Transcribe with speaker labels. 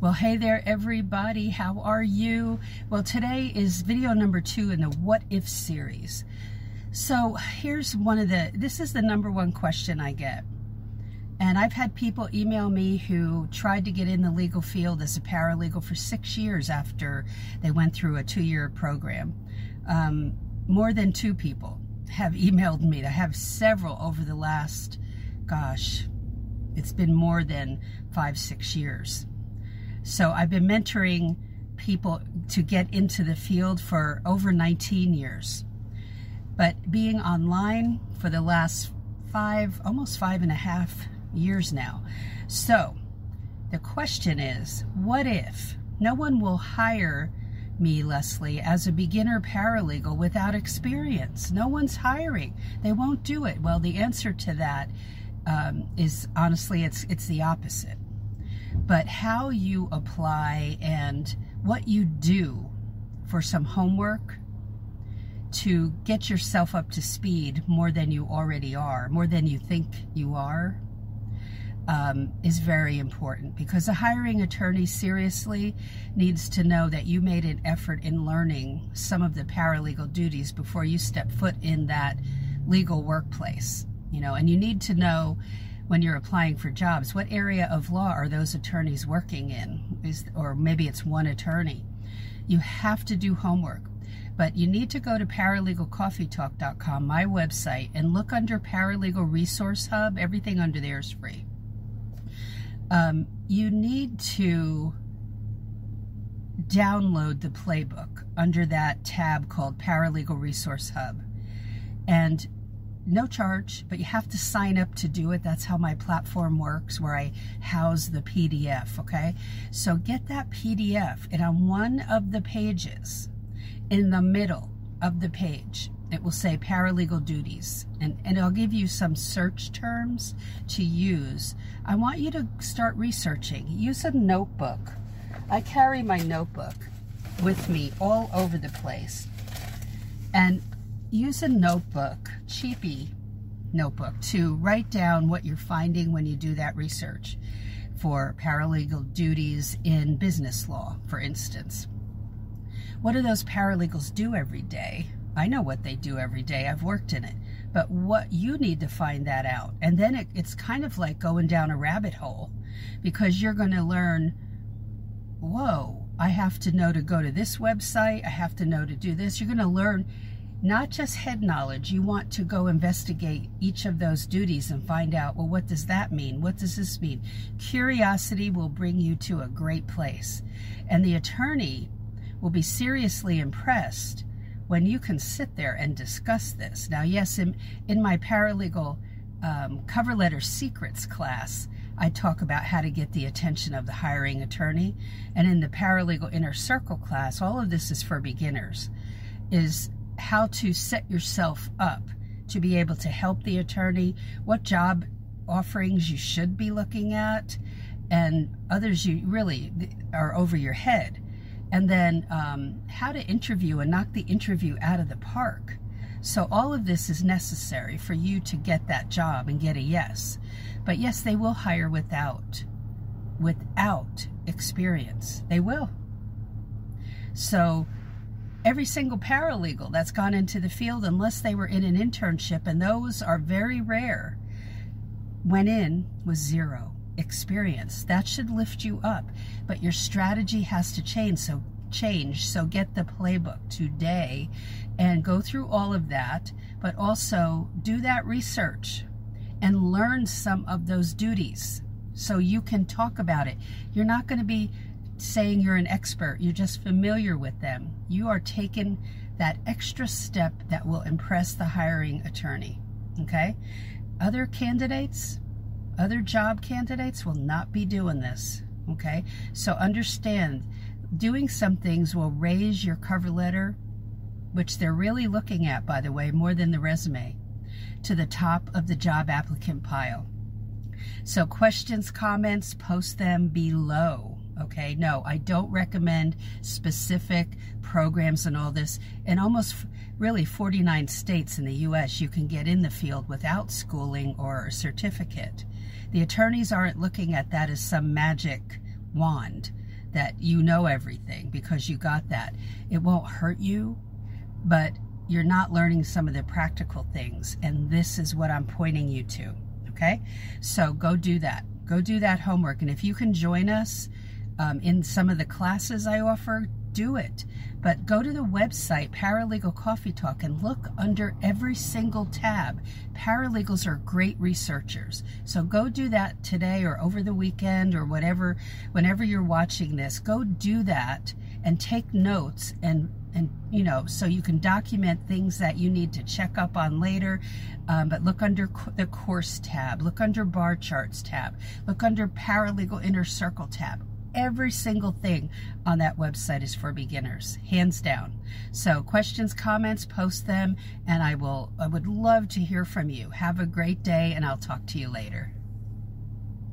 Speaker 1: Well, hey there, everybody. How are you? Well, today is video number two in the What If series. So here's one of the, this is the number one question I get. And I've had people email me who tried to get in the legal field as a paralegal for six years after they went through a two-year program. Um, more than two people have emailed me. I have several over the last, gosh, it's been more than five, six years. So I've been mentoring people to get into the field for over 19 years. But being online for the last five, almost five and a half years now. So the question is, what if no one will hire me, Leslie, as a beginner paralegal without experience? No one's hiring. They won't do it. Well, the answer to that um, is honestly, it's it's the opposite but how you apply and what you do for some homework to get yourself up to speed more than you already are, more than you think you are, um, is very important because a hiring attorney seriously needs to know that you made an effort in learning some of the paralegal duties before you step foot in that legal workplace. You know, and you need to know when you're applying for jobs. What area of law are those attorneys working in? Is, or maybe it's one attorney. You have to do homework. But you need to go to paralegalcoffeetalk.com, my website, and look under Paralegal Resource Hub. Everything under there is free. Um, you need to download the playbook under that tab called Paralegal Resource Hub. And no charge, but you have to sign up to do it. That's how my platform works, where I house the PDF, okay? So get that PDF, and on one of the pages, in the middle of the page, it will say paralegal duties, and, and I'll give you some search terms to use. I want you to start researching. Use a notebook. I carry my notebook with me all over the place. And use a notebook, cheapy notebook, to write down what you're finding when you do that research for paralegal duties in business law, for instance. What do those paralegals do every day? I know what they do every day. I've worked in it. But what you need to find that out. And then it, it's kind of like going down a rabbit hole because you're going to learn, whoa, I have to know to go to this website. I have to know to do this. You're going to learn not just head knowledge. You want to go investigate each of those duties and find out, well, what does that mean? What does this mean? Curiosity will bring you to a great place. And the attorney will be seriously impressed when you can sit there and discuss this. Now, yes, in, in my paralegal um, cover letter secrets class, I talk about how to get the attention of the hiring attorney. And in the paralegal inner circle class, all of this is for beginners, is how to set yourself up to be able to help the attorney, what job offerings you should be looking at, and others you really are over your head. And then um, how to interview and knock the interview out of the park. So all of this is necessary for you to get that job and get a yes. But yes, they will hire without without experience. They will. So every single paralegal that's gone into the field, unless they were in an internship, and those are very rare, went in with zero experience. That should lift you up, but your strategy has to change. So change. So get the playbook today and go through all of that, but also do that research and learn some of those duties so you can talk about it. You're not going to be saying you're an expert. You're just familiar with them. You are taking that extra step that will impress the hiring attorney. Okay? Other candidates, other job candidates will not be doing this. Okay? So understand, doing some things will raise your cover letter, which they're really looking at, by the way, more than the resume, to the top of the job applicant pile. So questions, comments, post them below okay no i don't recommend specific programs and all this in almost really 49 states in the us you can get in the field without schooling or a certificate the attorneys aren't looking at that as some magic wand that you know everything because you got that. It won't hurt you, but you're not learning some of the practical things. And this is what I'm pointing you to. Okay? So go do that. Go do that homework. And if you can join us um, in some of the classes I offer, do it. But go to the website, Paralegal Coffee Talk, and look under every single tab. Paralegals are great researchers. So go do that today or over the weekend or whatever, whenever you're watching this. Go do that and take notes and and you know so you can document things that you need to check up on later um, but look under co the course tab look under bar charts tab look under paralegal inner circle tab every single thing on that website is for beginners, hands down. So questions, comments, post them, and I will I would love to hear from you. Have a great day, and I'll talk to you later.